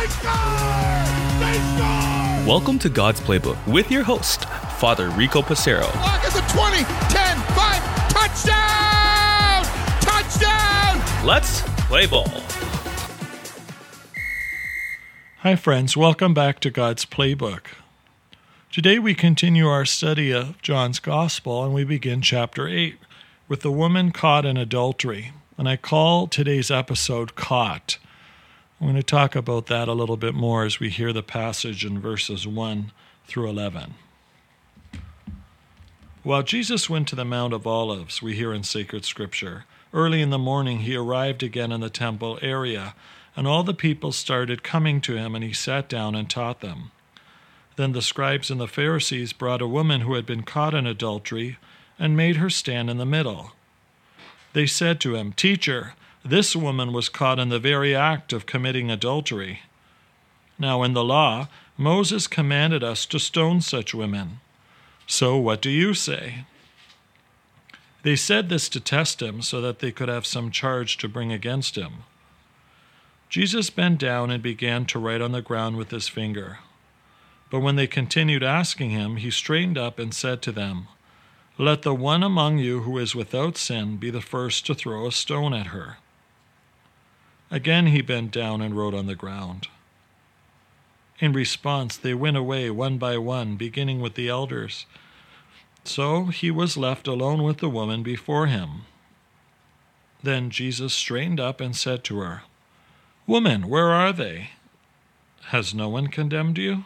They score! They score! Welcome to God's Playbook with your host, Father Rico Passero. Lock at the 20, 10, 5, touchdown! Touchdown! Let's play ball. Hi, friends. Welcome back to God's Playbook. Today we continue our study of John's Gospel and we begin chapter 8 with the woman caught in adultery. And I call today's episode Caught. I'm going to talk about that a little bit more as we hear the passage in verses 1 through 11. While Jesus went to the Mount of Olives, we hear in sacred scripture, early in the morning he arrived again in the temple area, and all the people started coming to him, and he sat down and taught them. Then the scribes and the Pharisees brought a woman who had been caught in adultery and made her stand in the middle. They said to him, Teacher, this woman was caught in the very act of committing adultery. Now, in the law, Moses commanded us to stone such women. So, what do you say? They said this to test him so that they could have some charge to bring against him. Jesus bent down and began to write on the ground with his finger. But when they continued asking him, he straightened up and said to them, Let the one among you who is without sin be the first to throw a stone at her. Again he bent down and wrote on the ground. In response, they went away one by one, beginning with the elders. So he was left alone with the woman before him. Then Jesus straightened up and said to her, Woman, where are they? Has no one condemned you?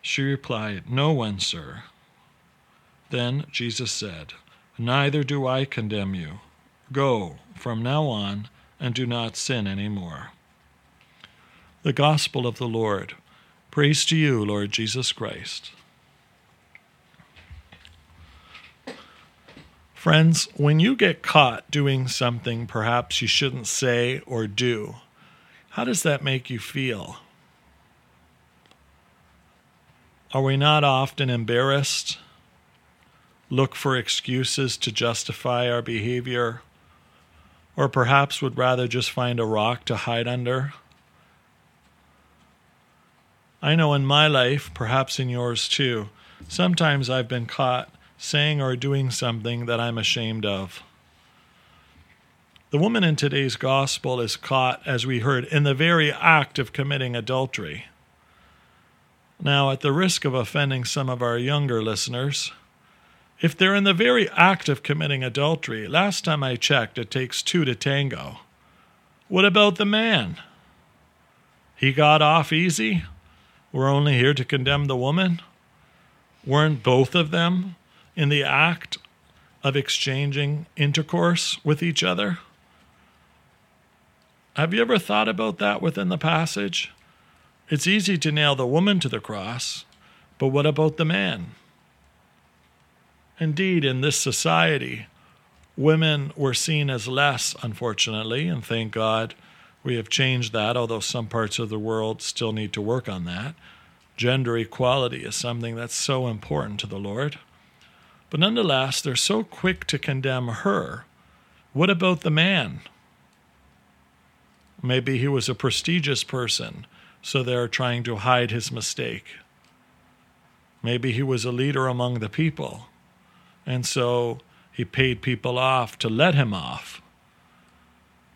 She replied, No one, sir. Then Jesus said, Neither do I condemn you. Go, from now on, and do not sin any more. The Gospel of the Lord. Praise to you, Lord Jesus Christ. Friends, when you get caught doing something perhaps you shouldn't say or do, how does that make you feel? Are we not often embarrassed? Look for excuses to justify our behavior? Or perhaps would rather just find a rock to hide under? I know in my life, perhaps in yours too, sometimes I've been caught saying or doing something that I'm ashamed of. The woman in today's gospel is caught, as we heard, in the very act of committing adultery. Now, at the risk of offending some of our younger listeners, if they're in the very act of committing adultery, last time I checked, it takes two to tango. What about the man? He got off easy? We're only here to condemn the woman? Weren't both of them in the act of exchanging intercourse with each other? Have you ever thought about that within the passage? It's easy to nail the woman to the cross, but what about the man? Indeed, in this society, women were seen as less, unfortunately, and thank God we have changed that, although some parts of the world still need to work on that. Gender equality is something that's so important to the Lord. But nonetheless, they're so quick to condemn her. What about the man? Maybe he was a prestigious person, so they're trying to hide his mistake. Maybe he was a leader among the people, and so he paid people off to let him off.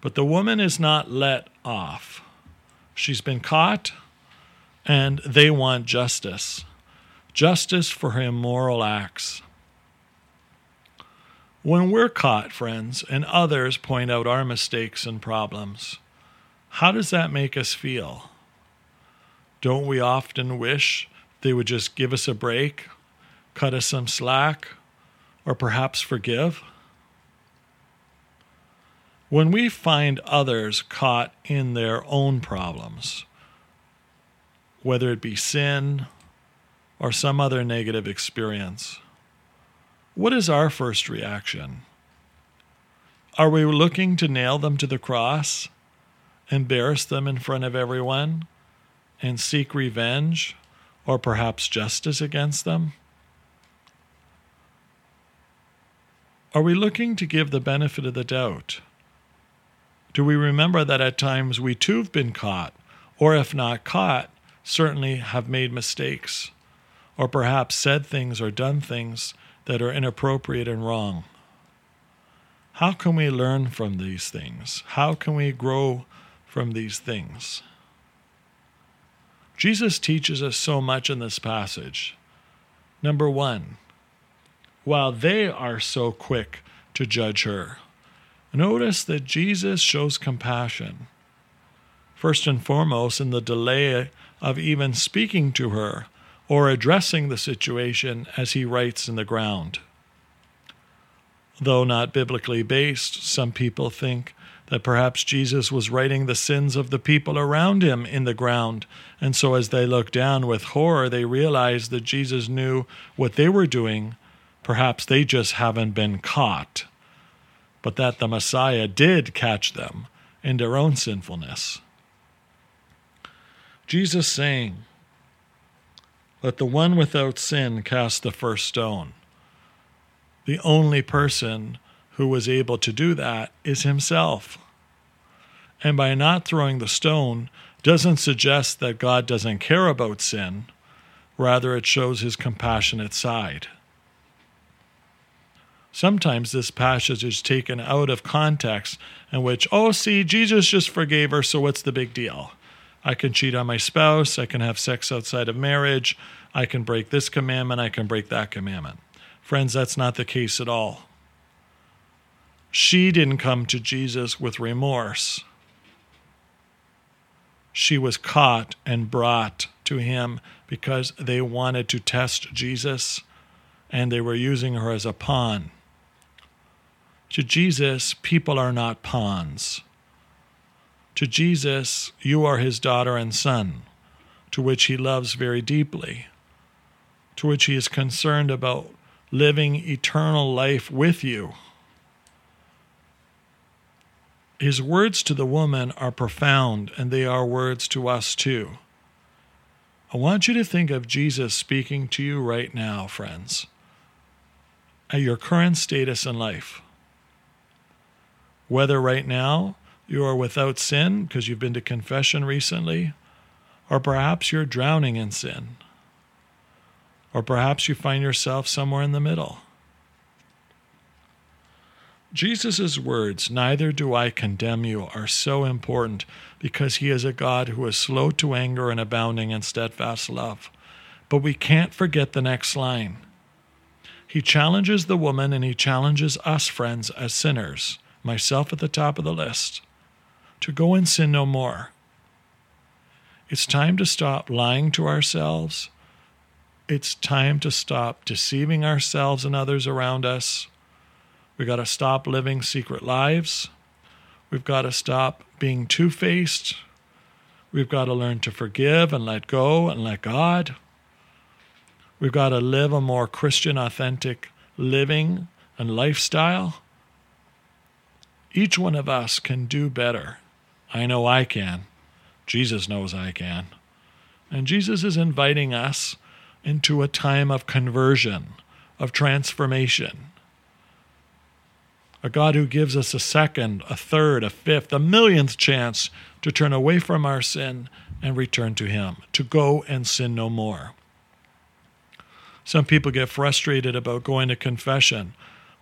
But the woman is not let off. She's been caught, and they want justice justice for her immoral acts. When we're caught, friends, and others point out our mistakes and problems, how does that make us feel? Don't we often wish they would just give us a break, cut us some slack, or perhaps forgive? When we find others caught in their own problems, whether it be sin or some other negative experience, what is our first reaction? Are we looking to nail them to the cross, embarrass them in front of everyone, and seek revenge or perhaps justice against them? Are we looking to give the benefit of the doubt? Do we remember that at times we too have been caught or if not caught, certainly have made mistakes, or perhaps said things or done things that are inappropriate and wrong. How can we learn from these things? How can we grow from these things? Jesus teaches us so much in this passage. Number one, while they are so quick to judge her, notice that Jesus shows compassion. First and foremost, in the delay of even speaking to her or addressing the situation as he writes in the ground. Though not biblically based, some people think that perhaps Jesus was writing the sins of the people around him in the ground, and so as they look down with horror, they realize that Jesus knew what they were doing. Perhaps they just haven't been caught, but that the Messiah did catch them in their own sinfulness. Jesus saying, Let the one without sin cast the first stone. The only person who was able to do that is himself. And by not throwing the stone doesn't suggest that God doesn't care about sin, rather, it shows his compassionate side. Sometimes this passage is taken out of context, in which, oh, see, Jesus just forgave her, so what's the big deal? I can cheat on my spouse. I can have sex outside of marriage. I can break this commandment. I can break that commandment. Friends, that's not the case at all. She didn't come to Jesus with remorse. She was caught and brought to him because they wanted to test Jesus and they were using her as a pawn. To Jesus, people are not pawns. To Jesus, you are his daughter and son, to which he loves very deeply, to which he is concerned about living eternal life with you. His words to the woman are profound, and they are words to us too. I want you to think of Jesus speaking to you right now, friends, at your current status in life. Whether right now you are without sin because you've been to confession recently, or perhaps you're drowning in sin, or perhaps you find yourself somewhere in the middle. Jesus' words, neither do I condemn you, are so important because he is a God who is slow to anger and abounding in steadfast love. But we can't forget the next line. He challenges the woman and he challenges us, friends, as sinners, myself at the top of the list to go and sin no more. It's time to stop lying to ourselves. It's time to stop deceiving ourselves and others around us. We've got to stop living secret lives. We've got to stop being two faced. We've got to learn to forgive and let go and let God. We've got to live a more Christian, authentic living and lifestyle. Each one of us can do better I know I can. Jesus knows I can. And Jesus is inviting us into a time of conversion, of transformation. A God who gives us a second, a third, a fifth, a millionth chance to turn away from our sin and return to Him, to go and sin no more. Some people get frustrated about going to confession.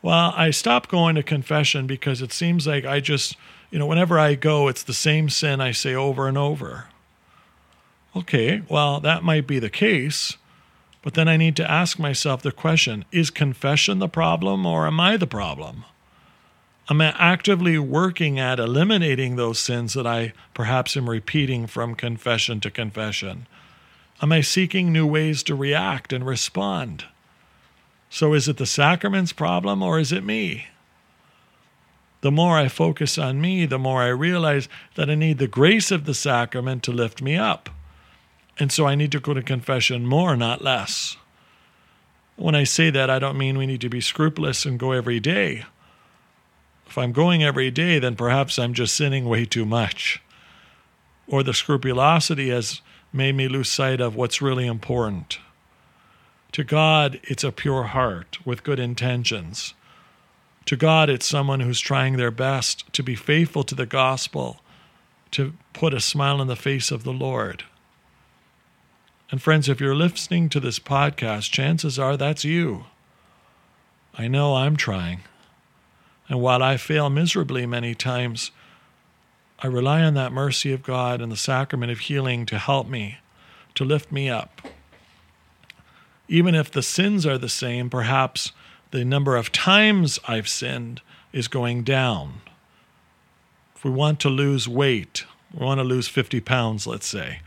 Well, I stopped going to confession because it seems like I just you know, whenever I go, it's the same sin I say over and over. Okay, well, that might be the case, but then I need to ask myself the question is confession the problem or am I the problem? Am I actively working at eliminating those sins that I perhaps am repeating from confession to confession? Am I seeking new ways to react and respond? So is it the sacrament's problem or is it me? the more I focus on me, the more I realize that I need the grace of the sacrament to lift me up. And so I need to go to confession more, not less. When I say that, I don't mean we need to be scrupulous and go every day. If I'm going every day, then perhaps I'm just sinning way too much. Or the scrupulosity has made me lose sight of what's really important. To God, it's a pure heart with good intentions. To God, it's someone who's trying their best to be faithful to the gospel, to put a smile on the face of the Lord. And friends, if you're listening to this podcast, chances are that's you. I know I'm trying. And while I fail miserably many times, I rely on that mercy of God and the sacrament of healing to help me, to lift me up. Even if the sins are the same, perhaps the number of times I've sinned is going down. If we want to lose weight, we want to lose 50 pounds, let's say.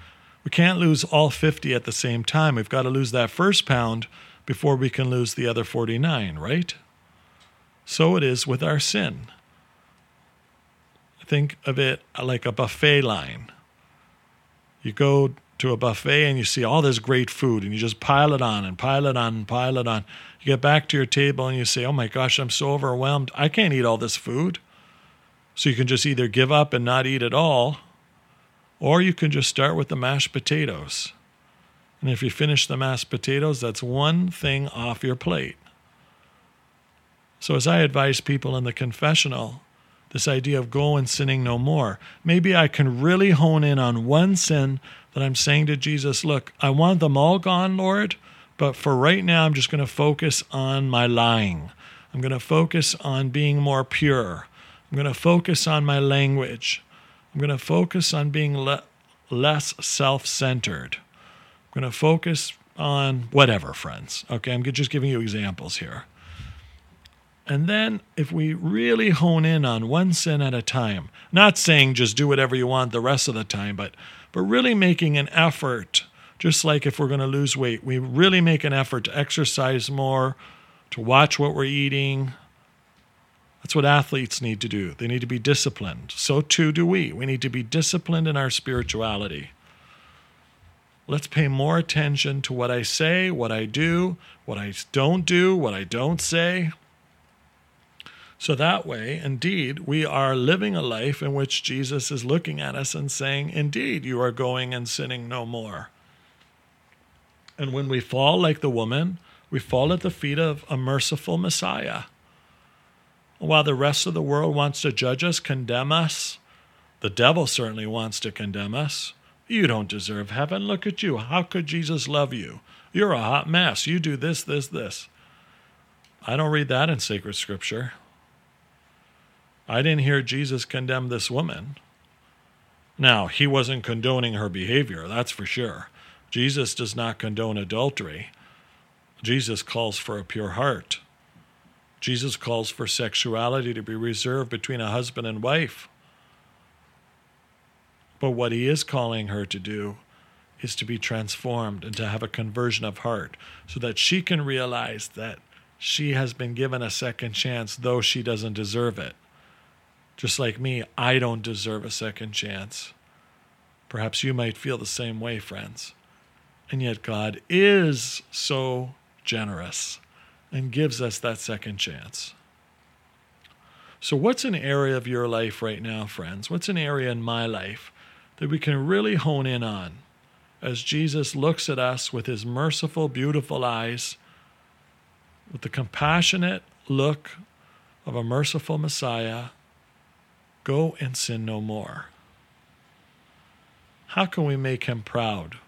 We can't lose all 50 at the same time. We've got to lose that first pound before we can lose the other 49, right? So it is with our sin. Think of it like a buffet line. You go to a buffet and you see all this great food and you just pile it on and pile it on and pile it on. You get back to your table and you say, Oh my gosh, I'm so overwhelmed. I can't eat all this food. So you can just either give up and not eat at all, or you can just start with the mashed potatoes. And if you finish the mashed potatoes, that's one thing off your plate. So, as I advise people in the confessional, this idea of go and sinning no more, maybe I can really hone in on one sin that I'm saying to Jesus, look, I want them all gone, Lord, but for right now, I'm just going to focus on my lying. I'm going to focus on being more pure. I'm going to focus on my language. I'm going to focus on being le- less self centered. I'm going to focus on whatever, friends. Okay, I'm just giving you examples here. And then, if we really hone in on one sin at a time, not saying just do whatever you want the rest of the time, but, but really making an effort, just like if we're going to lose weight, we really make an effort to exercise more, to watch what we're eating. That's what athletes need to do. They need to be disciplined. So too do we. We need to be disciplined in our spirituality. Let's pay more attention to what I say, what I do, what I don't do, what I don't say. So that way, indeed, we are living a life in which Jesus is looking at us and saying, Indeed, you are going and sinning no more. And when we fall like the woman, we fall at the feet of a merciful Messiah. While the rest of the world wants to judge us, condemn us, the devil certainly wants to condemn us. You don't deserve heaven. Look at you. How could Jesus love you? You're a hot mess. You do this, this, this. I don't read that in sacred scripture. I didn't hear Jesus condemn this woman. Now, he wasn't condoning her behavior, that's for sure. Jesus does not condone adultery. Jesus calls for a pure heart. Jesus calls for sexuality to be reserved between a husband and wife. But what he is calling her to do is to be transformed and to have a conversion of heart so that she can realize that she has been given a second chance, though she doesn't deserve it. Just like me, I don't deserve a second chance. Perhaps you might feel the same way, friends. And yet, God is so generous and gives us that second chance. So, what's an area of your life right now, friends? What's an area in my life that we can really hone in on as Jesus looks at us with his merciful, beautiful eyes, with the compassionate look of a merciful Messiah? Go and sin no more. How can we make him proud?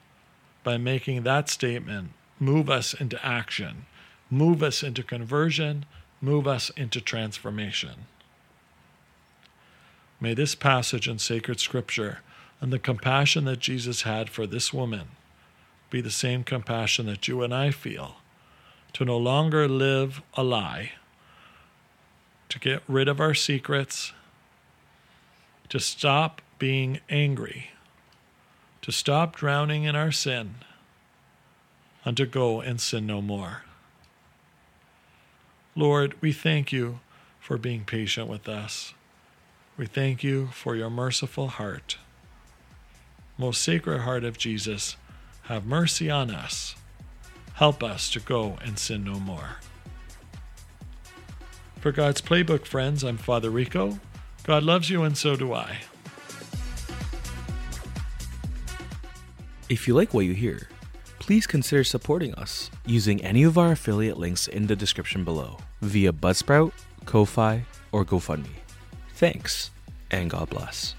By making that statement move us into action, move us into conversion, move us into transformation. May this passage in sacred scripture and the compassion that Jesus had for this woman be the same compassion that you and I feel to no longer live a lie, to get rid of our secrets to stop being angry, to stop drowning in our sin, and to go and sin no more. Lord, we thank you for being patient with us. We thank you for your merciful heart. Most sacred heart of Jesus, have mercy on us. Help us to go and sin no more. For God's Playbook friends, I'm Father Rico. God loves you, and so do I. If you like what you hear, please consider supporting us using any of our affiliate links in the description below via Buzzsprout, Ko-Fi, or GoFundMe. Thanks, and God bless.